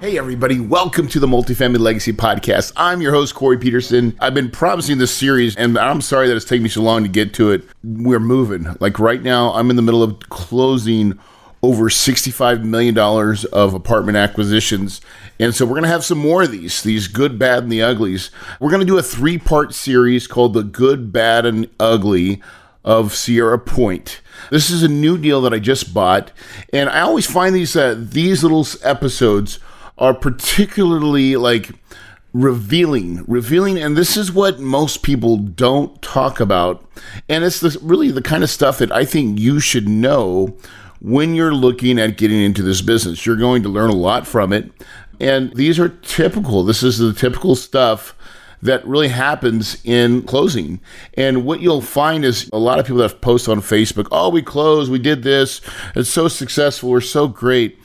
Hey, everybody, welcome to the Multifamily Legacy Podcast. I'm your host, Corey Peterson. I've been promising this series, and I'm sorry that it's taken me so long to get to it. We're moving. Like right now, I'm in the middle of closing over $65 million of apartment acquisitions. And so we're going to have some more of these, these good, bad, and the uglies. We're going to do a three part series called The Good, Bad, and Ugly of Sierra Point. This is a new deal that I just bought. And I always find these, uh, these little episodes are particularly like revealing revealing and this is what most people don't talk about and it's really the kind of stuff that i think you should know when you're looking at getting into this business you're going to learn a lot from it and these are typical this is the typical stuff that really happens in closing. And what you'll find is a lot of people that post on Facebook, oh, we closed, we did this, it's so successful, we're so great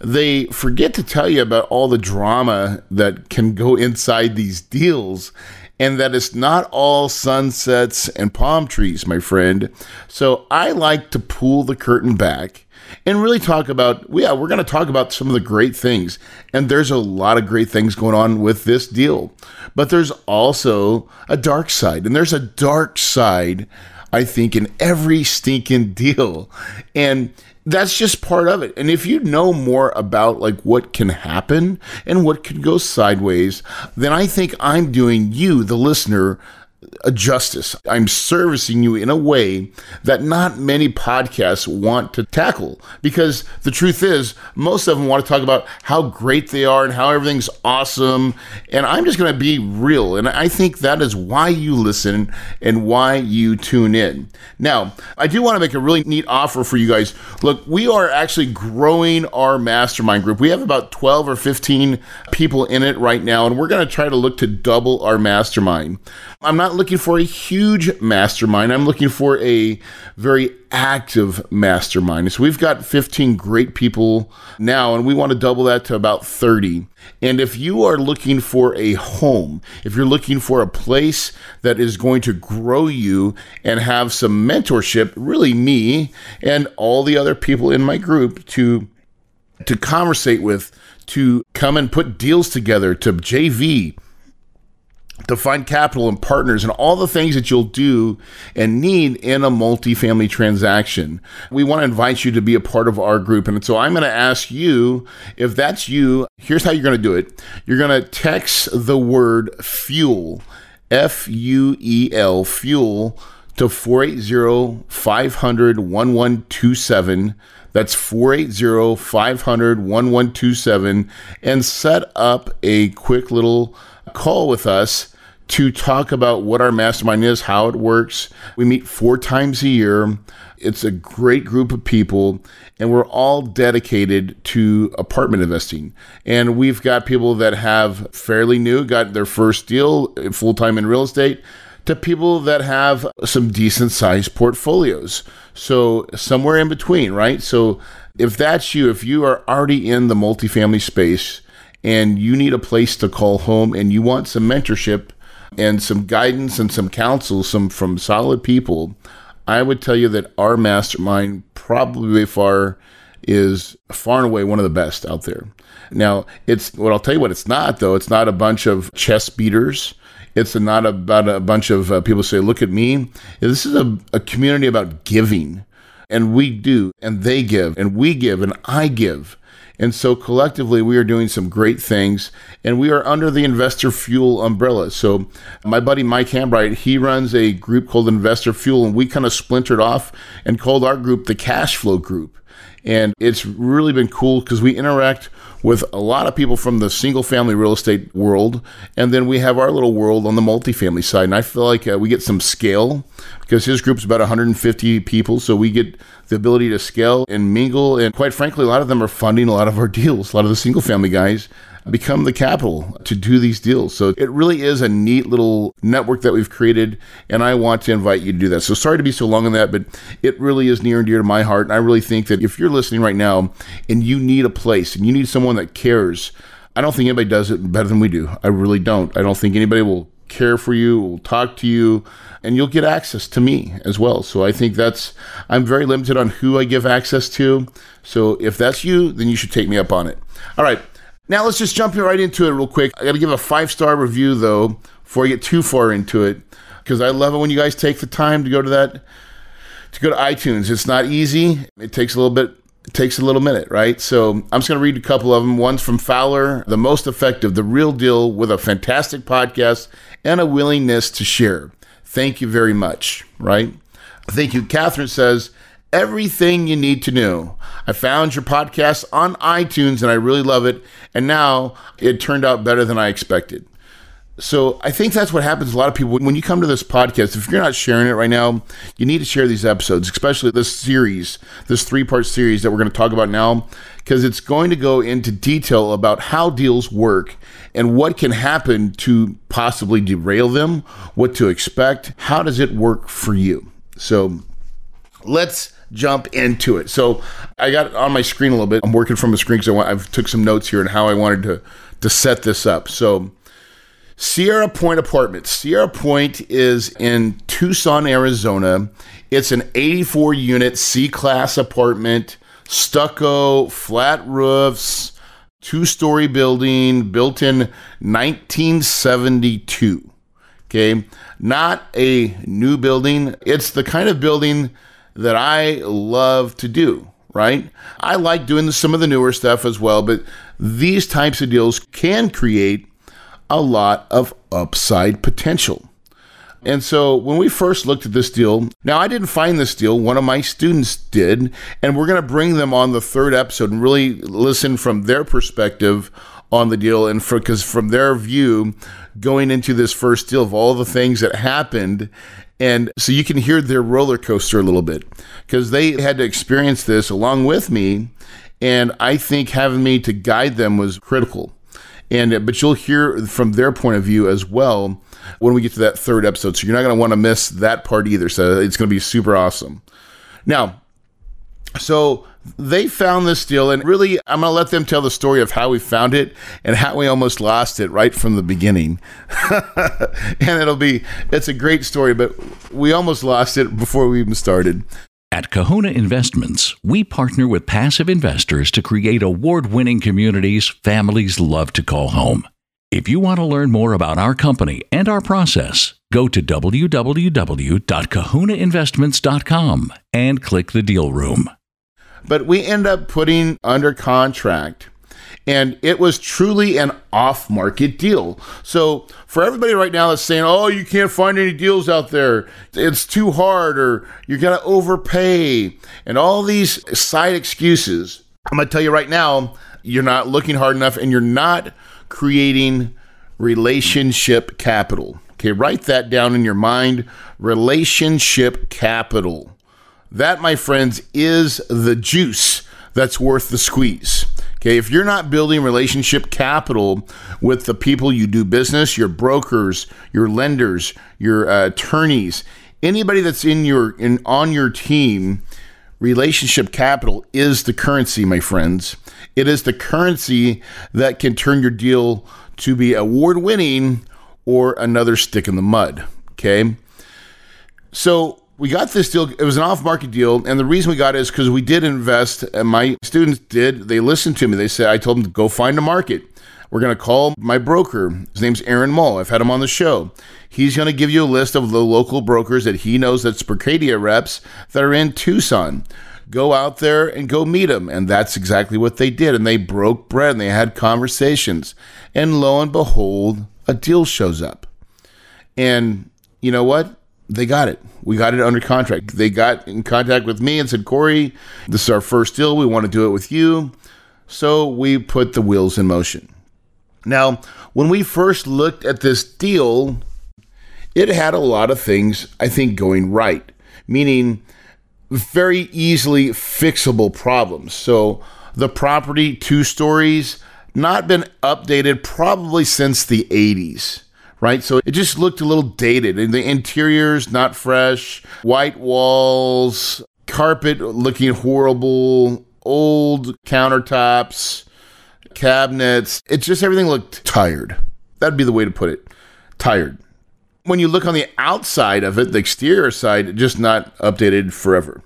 they forget to tell you about all the drama that can go inside these deals and that it's not all sunsets and palm trees, my friend. So I like to pull the curtain back and really talk about, yeah, we're going to talk about some of the great things. And there's a lot of great things going on with this deal. But there's also a dark side, and there's a dark side, I think, in every stinking deal. And that's just part of it. And if you know more about like what can happen and what can go sideways, then I think I'm doing you, the listener, a justice. I'm servicing you in a way that not many podcasts want to tackle because the truth is, most of them want to talk about how great they are and how everything's awesome. And I'm just going to be real. And I think that is why you listen and why you tune in. Now, I do want to make a really neat offer for you guys. Look, we are actually growing our mastermind group. We have about 12 or 15 people in it right now, and we're going to try to look to double our mastermind. I'm not looking for a huge mastermind. I'm looking for a very active mastermind. So we've got 15 great people now, and we want to double that to about 30. And if you are looking for a home, if you're looking for a place that is going to grow you and have some mentorship, really me and all the other people in my group to to conversate with, to come and put deals together, to JV, to find capital and partners and all the things that you'll do and need in a multifamily transaction. We want to invite you to be a part of our group. And so I'm going to ask you if that's you, here's how you're going to do it. You're going to text the word fuel, F U E L, fuel to 480 500 1127. That's 480 500 1127 and set up a quick little call with us to talk about what our mastermind is, how it works. We meet four times a year. It's a great group of people, and we're all dedicated to apartment investing. And we've got people that have fairly new, got their first deal uh, full time in real estate, to people that have some decent sized portfolios. So, somewhere in between, right? So, if that's you, if you are already in the multifamily space, and you need a place to call home and you want some mentorship and some guidance and some counsel some from solid people i would tell you that our mastermind probably far is far and away one of the best out there. Now it's what i'll tell you what it's not though. It's not a bunch of chest beaters. It's not about a bunch of uh, people say look at me. This is a, a community about giving. And we do and they give and we give and i give and so collectively, we are doing some great things, and we are under the Investor Fuel umbrella. So my buddy Mike Hambright, he runs a group called Investor Fuel, and we kind of splintered off and called our group the Cash Flow Group. And it's really been cool because we interact with a lot of people from the single family real estate world. And then we have our little world on the multifamily side. And I feel like uh, we get some scale because his group's about 150 people. So we get the ability to scale and mingle. And quite frankly, a lot of them are funding a lot of our deals. A lot of the single family guys become the capital to do these deals. So it really is a neat little network that we've created, and I want to invite you to do that. So sorry to be so long on that, but it really is near and dear to my heart. And I really think that if you're listening right now and you need a place and you need someone that cares, I don't think anybody does it better than we do. I really don't. I don't think anybody will care for you, will talk to you, and you'll get access to me as well. So I think that's, I'm very limited on who I give access to. So if that's you, then you should take me up on it. All right. Now let's just jump right into it real quick. I got to give a five star review though before I get too far into it because I love it when you guys take the time to go to that to go to iTunes. It's not easy. It takes a little bit it takes a little minute, right? So I'm just going to read a couple of them. One's from Fowler, the most effective, the real deal with a fantastic podcast and a willingness to share. Thank you very much, right? Thank you. Catherine says, everything you need to know. I found your podcast on iTunes and I really love it. And now it turned out better than I expected. So I think that's what happens. A lot of people, when you come to this podcast, if you're not sharing it right now, you need to share these episodes, especially this series, this three part series that we're going to talk about now, because it's going to go into detail about how deals work and what can happen to possibly derail them, what to expect, how does it work for you. So let's jump into it. So I got on my screen a little bit. I'm working from a screen because I have took some notes here and how I wanted to to set this up. So Sierra Point Apartments. Sierra Point is in Tucson, Arizona. It's an 84 unit C class apartment, stucco, flat roofs, two story building built in 1972. Okay, not a new building. It's the kind of building that I love to do, right? I like doing some of the newer stuff as well, but these types of deals can create a lot of upside potential. And so when we first looked at this deal, now I didn't find this deal, one of my students did, and we're going to bring them on the third episode and really listen from their perspective on the deal and for because from their view going into this first deal of all the things that happened and so you can hear their roller coaster a little bit because they had to experience this along with me and I think having me to guide them was critical and but you'll hear from their point of view as well when we get to that third episode. So you're not going to want to miss that part either. So it's going to be super awesome. Now, so they found this deal, and really, I'm going to let them tell the story of how we found it and how we almost lost it right from the beginning. and it'll be, it's a great story, but we almost lost it before we even started. At Kahuna Investments, we partner with passive investors to create award winning communities families love to call home. If you want to learn more about our company and our process, go to www.kahunainvestments.com and click the deal room. But we end up putting under contract and it was truly an off market deal. So, for everybody right now that's saying, oh, you can't find any deals out there, it's too hard, or you're to overpay, and all these side excuses, I'm going to tell you right now, you're not looking hard enough and you're not creating relationship capital. Okay, write that down in your mind relationship capital. That, my friends, is the juice that's worth the squeeze. Okay, if you're not building relationship capital with the people you do business, your brokers, your lenders, your uh, attorneys, anybody that's in your in on your team, relationship capital is the currency, my friends. It is the currency that can turn your deal to be award winning or another stick in the mud. Okay. So we got this deal. It was an off market deal. And the reason we got it is because we did invest. And my students did. They listened to me. They said, I told them to go find a market. We're going to call my broker. His name's Aaron Mull. I've had him on the show. He's going to give you a list of the local brokers that he knows that's Berkadia reps that are in Tucson. Go out there and go meet them. And that's exactly what they did. And they broke bread and they had conversations. And lo and behold, a deal shows up. And you know what? They got it we got it under contract. They got in contact with me and said, Corey, this is our first deal. We want to do it with you. So we put the wheels in motion. Now, when we first looked at this deal, it had a lot of things, I think, going right, meaning very easily fixable problems. So the property, two stories, not been updated probably since the 80s right? So it just looked a little dated. And the interior's not fresh, white walls, carpet looking horrible, old countertops, cabinets. It's just everything looked tired. That'd be the way to put it. Tired. When you look on the outside of it, the exterior side, just not updated forever.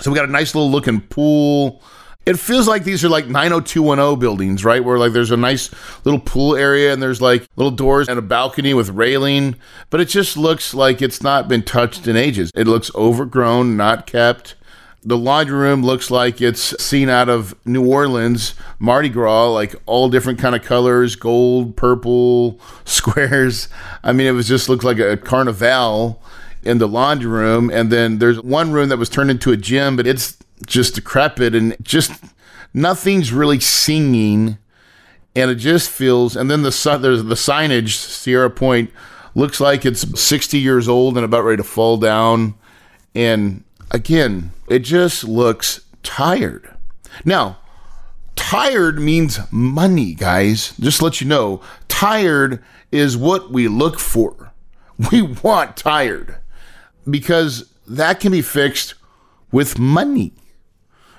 So we got a nice little looking pool. It feels like these are like 90210 buildings, right? Where like there's a nice little pool area and there's like little doors and a balcony with railing, but it just looks like it's not been touched in ages. It looks overgrown, not kept. The laundry room looks like it's seen out of New Orleans Mardi Gras, like all different kind of colors, gold, purple, squares. I mean, it was just looked like a carnival in the laundry room. And then there's one room that was turned into a gym, but it's just decrepit and just nothing's really singing. And it just feels, and then the there's the signage, Sierra Point, looks like it's 60 years old and about ready to fall down. And again, it just looks tired. Now, tired means money, guys. Just let you know, tired is what we look for. We want tired because that can be fixed with money.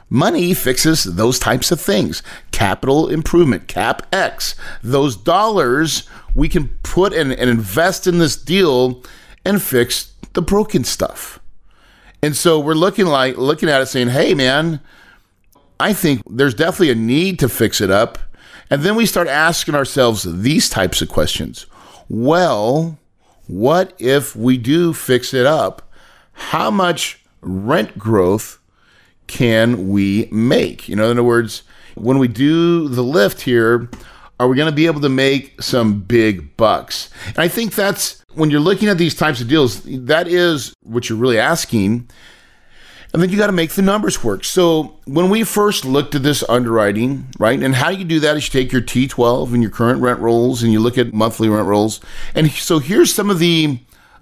Money fixes those types of things. Capital improvement, CapEx. Those dollars we can put and, and invest in this deal and fix the broken stuff. And so we're looking like looking at it saying, hey man, I think there's definitely a need to fix it up. And then we start asking ourselves these types of questions. Well, what if we do fix it up? How much rent growth can we make? You know, in other words, when we do the lift here, are we going to be able to make some big bucks? And I think that's when you're looking at these types of deals, that is what you're really asking. And then you got to make the numbers work. So when we first looked at this underwriting, right, and how you do that is you take your T12 and your current rent rolls and you look at monthly rent rolls. And so here's some of the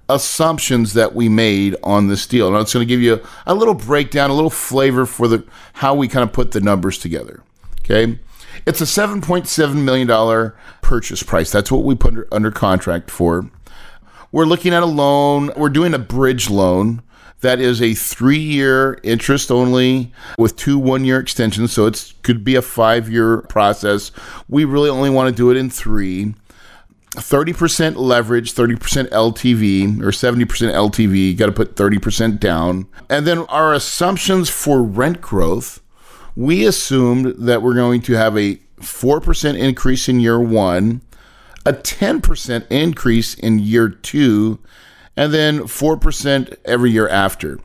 assumptions that we made on this deal. And it's going to give you a, little breakdown, a little flavor for the how we kind of put the numbers together. Okay. It's a $7.7 million purchase price. That's what we put under, under contract for. We're looking at a loan. We're doing a bridge loan that is a three year interest only with two one year extensions. So it could be a five year process. We really only want to do it in three. 30% leverage, 30% LTV, or 70% LTV. You got to put 30% down. And then our assumptions for rent growth, we assumed that we're going to have a 4% increase in year one, a 10% increase in year two, and then 4% every year after.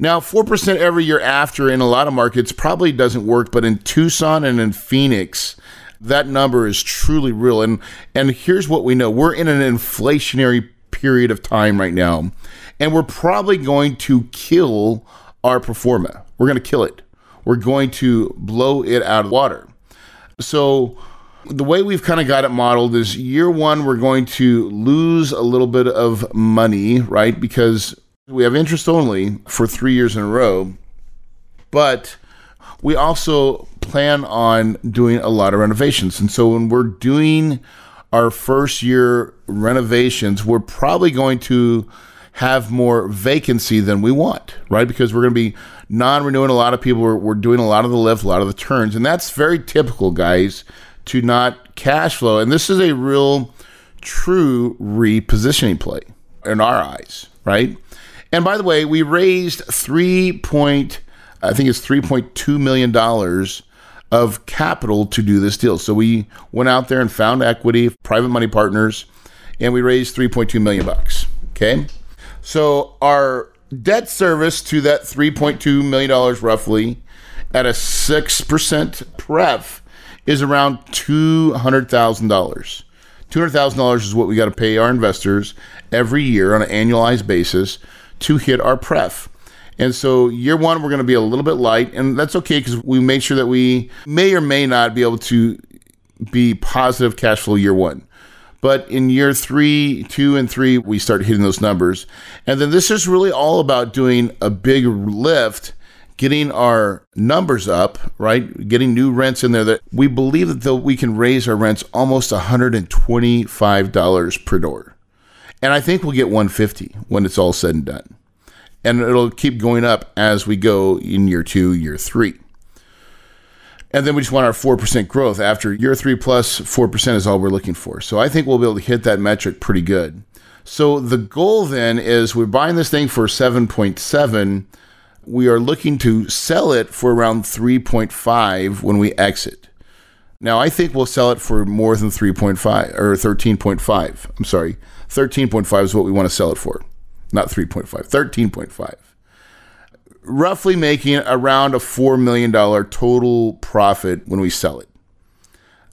Now, 4% every year after in a lot of markets probably doesn't work, but in Tucson and in Phoenix, that number is truly real. And and here's what we know: we're in an inflationary period of time right now, and we're probably going to kill our pro forma. We're going to kill it. We're going to blow it out of water. So the way we've kind of got it modeled is year one, we're going to lose a little bit of money, right? Because we have interest only for three years in a row. But we also plan on doing a lot of renovations. And so when we're doing our first year renovations, we're probably going to have more vacancy than we want, right? Because we're going to be non renewing a lot of people. We're, we're, doing a lot of the lift, a lot of the turns. And that's very typical, guys, to not cash flow. And this is a real, true repositioning play in our eyes, right? And by the way, we raised three point I think it's $3.2 million of capital to do this deal. So we went out there and found equity, private money partners, and we raised 3.2 million bucks. Okay. So our debt service to that 3.2 million dollars roughly at a 6% pref is around $200,000. $200,000 is what we got to pay our investors every year on an annualized basis to hit our pref. And so year one, we're going to be a little bit light, and that's okay because we made sure that we may or may not be able to be positive cash flow year one. But in year three, two, and three, we start hitting those numbers. And then this is really all about doing a big lift, getting our numbers up, right? Getting new rents in there that we believe that we can raise our rents almost $125 per door. And I think we'll get 150 when it's all said and done. And it'll keep going up as we go in year two, year three. And then we just want our 4% growth. After year three plus 4% is all we're looking for. So I think we'll be able to hit that metric pretty good. So the goal then is we're buying this thing for 7.7. We are looking to sell it for around 3.5 when we exit. Now I think we'll sell it for more than 3.5 or 13.5. I'm sorry. 13.5 is what we want to sell it for. Not 3.5, 13.5 roughly making around a $4 million total profit when we sell it.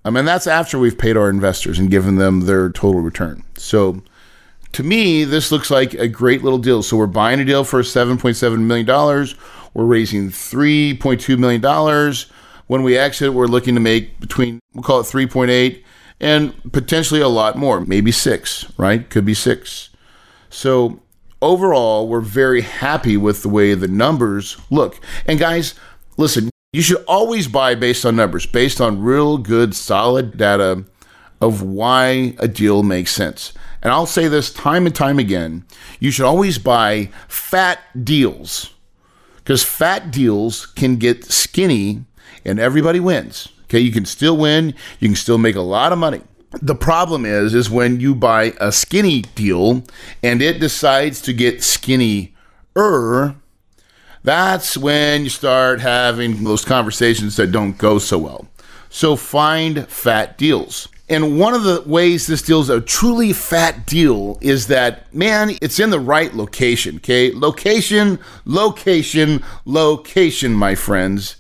I mean, that's after we've paid our investors and given them their total return. So to me, this looks like a great little deal. So we're buying a deal for $7.7 million. We're raising $3.2 million. When we exit, we're looking to make between, we'll call it 3.8 and potentially a lot more, maybe six, right? Could be six. So overall, we're very happy with the way the numbers look. And guys, listen, you should always buy based on numbers, based on real good, solid data of why a deal makes sense. And I'll say this time and time again you should always buy fat deals because fat deals can get skinny and everybody wins. Okay, you can still win, you can still make a lot of money. The problem is is when you buy a skinny deal and it decides to get skinny er that's when you start having those conversations that don't go so well. So find fat deals. And one of the ways this deal's a truly fat deal is that, man, it's in the right location, okay? Location, location, location, my friends.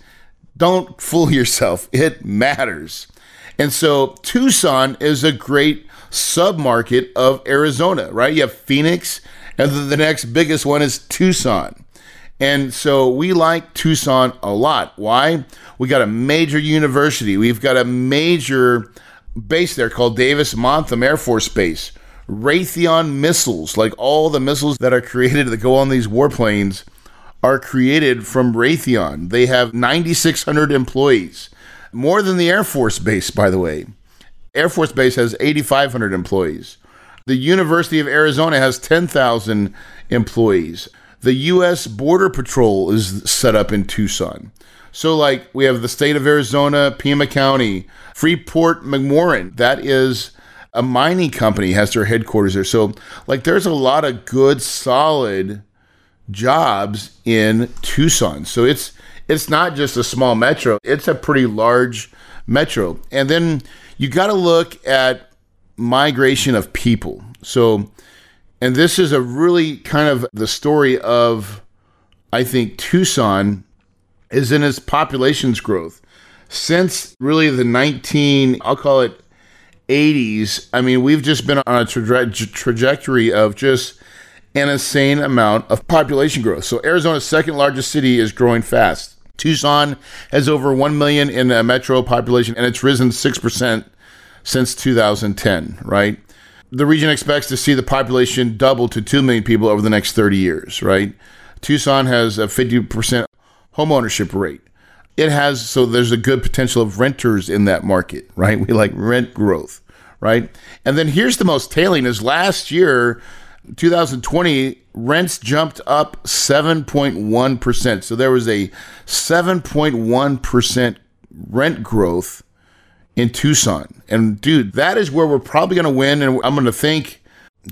Don't fool yourself. It matters. And so Tucson is a great submarket of Arizona, right? You have Phoenix, and the next biggest one is Tucson. And so we like Tucson a lot. Why? We got a major university. We've got a major base there called Davis Monthan Air Force Base. Raytheon missiles, like all the missiles that are created that go on these warplanes, are created from Raytheon. They have 9,600 employees. More than the Air Force Base, by the way. Air Force Base has 8,500 employees. The University of Arizona has 10,000 employees. The U.S. Border Patrol is set up in Tucson. So, like, we have the state of Arizona, Pima County, Freeport McMoran. That is a mining company, has their headquarters there. So, like, there's a lot of good, solid jobs in Tucson. So, it's it's not just a small metro, it's a pretty large metro. And then you got to look at migration of people. So, and this is a really kind of the story of, I think, Tucson is in its population's growth. Since really the 19, I'll call it 80s, I mean, we've just been on a traje- trajectory of just an insane amount of population growth. So, Arizona's second largest city is growing fast. Tucson has over 1 million in metro population and it's risen 6% since 2010, right? The region expects to see the population double to 2 million people over the next 30 years, right? Tucson has a 50% homeownership rate. It has, so there's a good potential of renters in that market, right? We like rent growth, right? And then here's the most tailing is last year, 2020, rents jumped up 7.1%. So there was a 7.1% rent growth in Tucson. And dude, that is where we're probably going to win. And I'm going to thank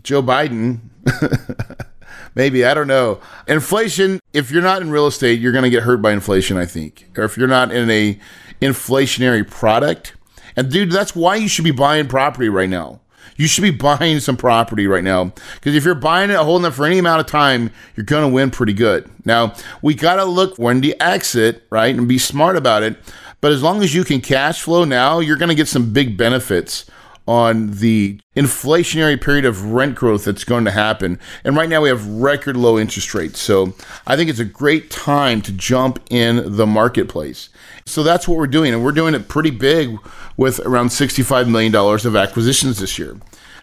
Joe Biden. Maybe, I don't know. Inflation, if you're not in real estate, you're going to get hurt by inflation, I think. Or if you're not in a inflationary product. And dude, that's why you should be buying property right now you should be buying some property right now because if you're buying it, holding it for any amount of time, you're going to win pretty good. Now, we got to look when to exit, right, and be smart about it. But as long as you can cash flow now, you're going to get some big benefits on the inflationary period of rent growth that's going to happen. And right now we have record low interest rates. So I think it's a great time to jump in the marketplace. So that's what we're doing. And we're doing it pretty big with around $65 million of acquisitions this year.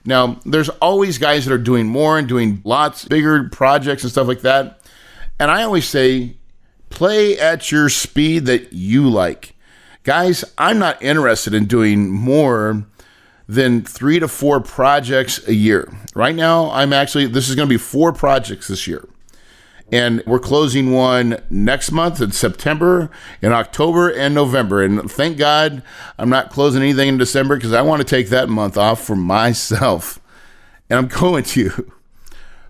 Now, there's always guys that are doing more and doing lots bigger projects and stuff like that. And I always say, Play at your speed that you like. Guys, I'm not interested in doing more than three to four projects a year. Right now, I'm actually, this is going to be four projects this year. And we're closing one next month in September, in October, and November. And thank God I'm not closing anything in December because I want to take that month off for myself. And I'm going to.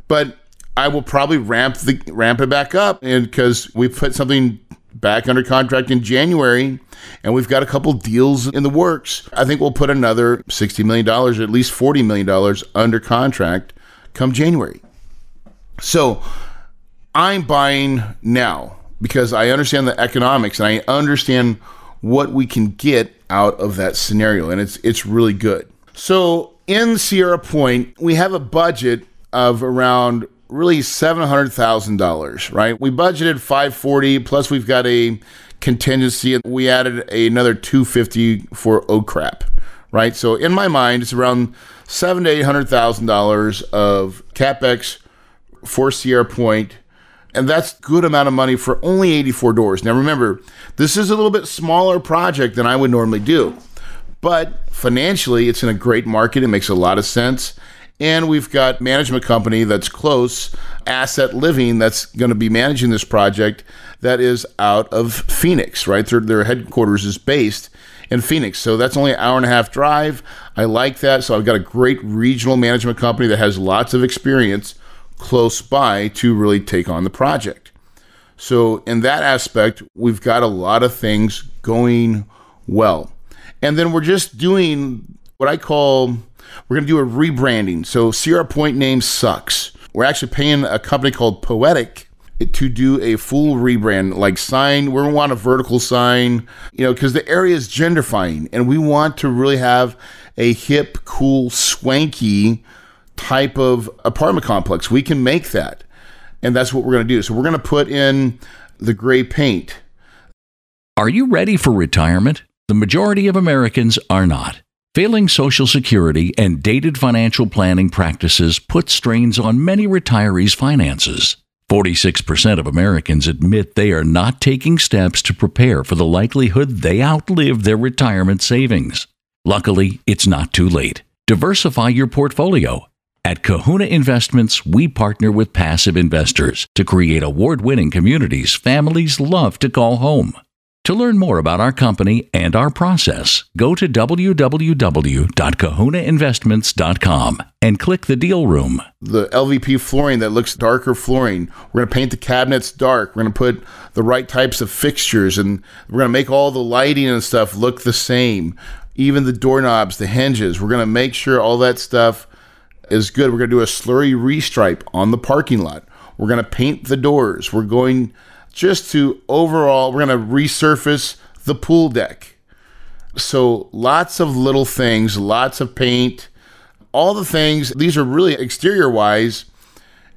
But I will probably ramp the ramp it back up and because we put something back under contract in January and we've got a couple deals in the works. I think we'll put another $60 million, or at least $40 million under contract come January. So I'm buying now because I understand the economics and I understand what we can get out of that scenario and it's it's really good. So in Sierra Point, we have a budget of around really $700,000, right? We budgeted 540 plus we've got a contingency we added another 250 for oh crap, right? So in my mind it's around 7 to 800,000 dollars of capex for Sierra Point and that's good amount of money for only 84 doors. Now remember, this is a little bit smaller project than I would normally do. But financially, it's in a great market. It makes a lot of sense. And we've got management company that's close, Asset Living, that's going to be managing this project that is out of Phoenix, right? Their, their headquarters is based in Phoenix. So that's only an hour and a half drive. I like that. So I've got a great regional management company that has lots of experience close by to really take on the project. So, in that aspect, we've got a lot of things going well. And then we're just doing what I call we're going to do a rebranding. So, Sierra Point name sucks. We're actually paying a company called Poetic to do a full rebrand, like sign. We want a vertical sign, you know, because the area is gentrifying, and we want to really have a hip, cool, swanky type of apartment complex. We can make that. And that's what we're going to do. So we're going to put in the gray paint. Are you ready for retirement? The majority of Americans are not. Failing Social Security and dated financial planning practices put strains on many retirees' finances. 46% of Americans admit they are not taking steps to prepare for the likelihood they outlive their retirement savings. Luckily, it's not too late. Diversify your portfolio at Kahuna Investments, we partner with passive investors to create award winning communities families love to call home. To learn more about our company and our process, go to www.kahunainvestments.com and click the deal room. The LVP flooring that looks darker flooring. We're going to paint the cabinets dark. We're going to put the right types of fixtures and we're going to make all the lighting and stuff look the same. Even the doorknobs, the hinges. We're going to make sure all that stuff is good. We're going to do a slurry restripe on the parking lot. We're going to paint the doors. We're going just to overall, we're going to resurface the pool deck. So lots of little things, lots of paint, all the things. These are really exterior wise,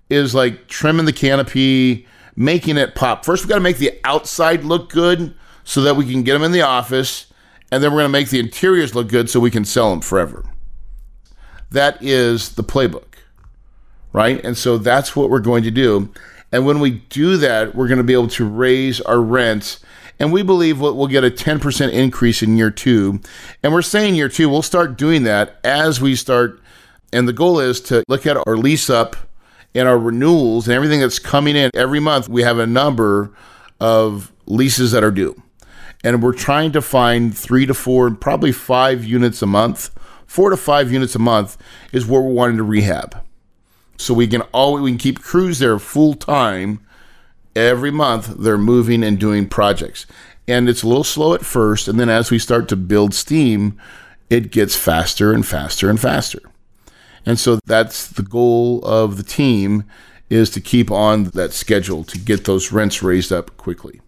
is like trimming the canopy, making it pop. First, we got to make the outside look good so that we can get them in the office. And then we're going to make the interiors look good so we can sell them forever. That is the playbook, right? And so that's what we're going to do. And when we do that, we're going to be able to raise our rents. And we believe we'll get a 10% increase in year two. And we're saying year two, we'll start doing that as we start. And the goal is to look at our lease up and our renewals and everything that's coming in every month. We have a number of leases that are due. And we're trying to find three to four, probably five units a month four to five units a month is where we're wanting to rehab. So we can always we can keep crews there full time. Every month they're moving and doing projects. And it's a little slow at first, and then as we start to build steam, it gets faster and faster and faster. And so that's the goal of the team is to keep on that schedule to get those rents raised up quickly,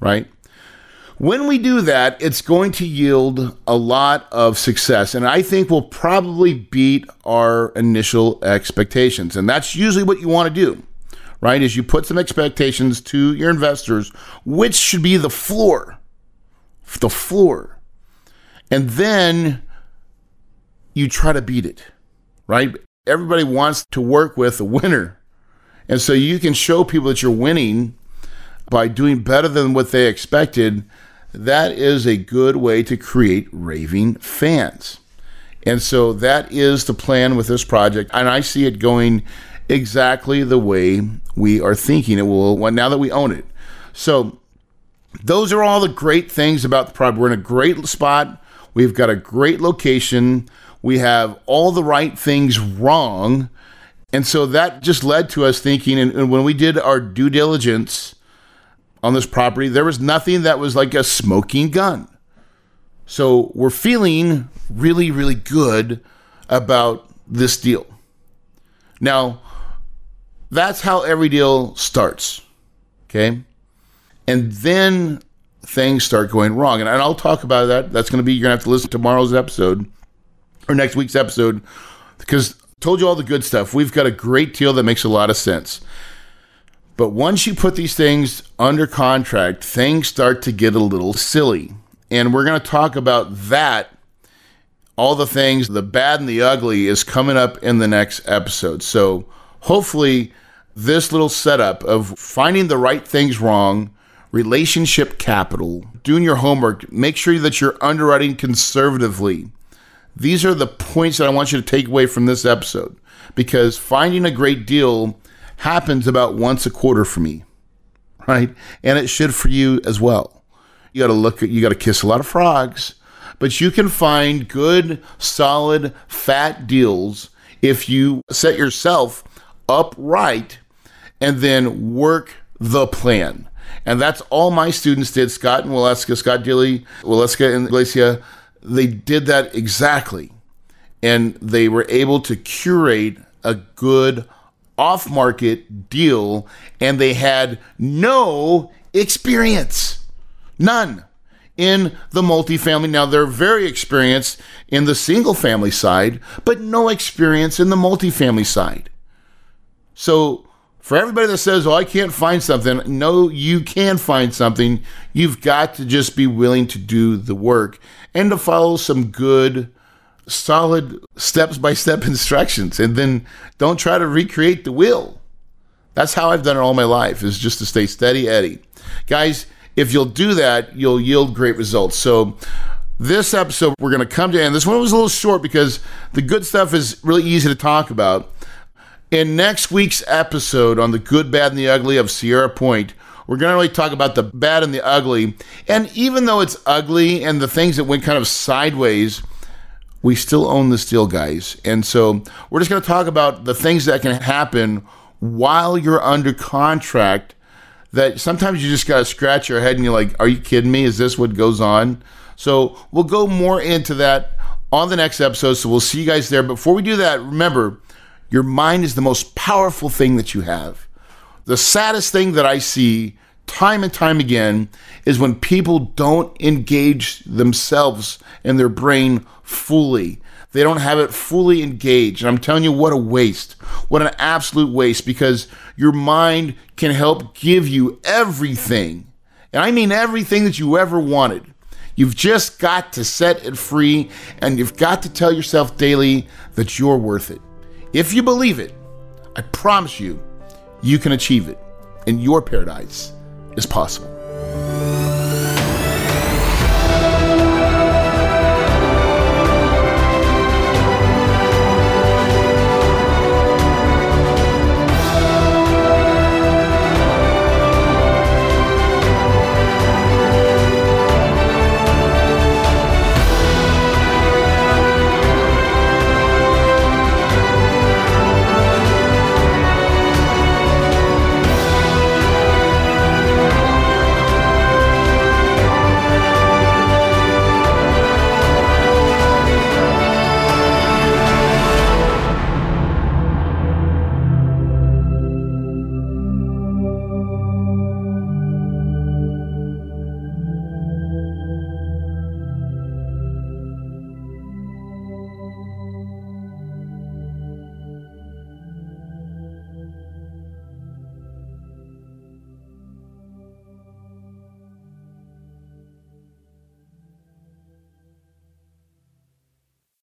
right? When we do that, it's going to yield a lot of success. And I think we'll probably beat our initial expectations. And that's usually what you want to do, right? Is you put some expectations to your investors, which should be the floor. The floor. And then you try to beat it, right? Everybody wants to work with a winner. And so you can show people that you're winning by doing better than what they expected, that is a good way to create raving fans. And so that is the plan with this project. And I see it going exactly the way we are thinking it will now that we own it. So those are all the great things about the project. We're in a great spot. We've got a great location. We have all the right things wrong. And so that just led to us thinking, and, when we did our due diligence on this property, there was nothing that was like a smoking gun. So we're feeling really, really good about this deal. Now, that's how every deal starts. Okay. And then things start going wrong. And I'll talk about that. That's going to be, you're going to have to listen to tomorrow's episode or next week's episode because told you all the good stuff. We've got a great deal that makes a lot of sense. But once you put these things under contract, things start to get a little silly. And we're going to talk about that. All the things, the bad and the ugly, is coming up in the next episode. So hopefully, this little setup of finding the right things wrong, relationship capital, doing your homework, make sure that you're underwriting conservatively. These are the points that I want you to take away from this episode because finding a great deal happens about once a quarter for me, right? And it should for you as well. You got to look at, you got to kiss a lot of frogs, but you can find good, solid, fat deals if you set yourself up right and then work the plan. And that's all my students did. Scott and Waleska, Scott Dilly, Waleska and Glacia, they did that exactly. And they were able to curate a good off market deal. And they had no experience. None in the multifamily. Now, they're very experienced in the single family side, but no experience in the multifamily side. So, for everybody that says, oh, I can't find something, no, you can find something. You've got to just be willing to do the work and to follow some good, solid steps by step instructions. And then don't try to recreate the wheel. That's how I've done it all my life, is just to stay steady Eddie. Guys, if you'll do that, you'll yield great results. So, this episode, we're going to come to end. This one was a little short because the good stuff is really easy to talk about. In next week's episode on the good, bad, and the ugly of Sierra Point, we're going to really talk about the bad and the ugly. And even though it's ugly and the things that went kind of sideways, we still own the steel, guys. And so we're just going to talk about the things that can happen while you're under contract that sometimes you just got to scratch your head and you're like, are you kidding me? Is this what goes on? So we'll go more into that on the next episode. So we'll see you guys there. Before we do that, remember, your mind is the most powerful thing that you have. The saddest thing that I see time and time again is when people don't engage themselves and their brain fully. They don't have it fully engaged. And I'm telling you, what a waste. What an absolute waste because your mind can help give you everything. And I mean everything that you ever wanted. You've just got to set it free and you've got to tell yourself daily that you're worth it. If you believe it, I promise you, you can achieve it, in your paradise is possible.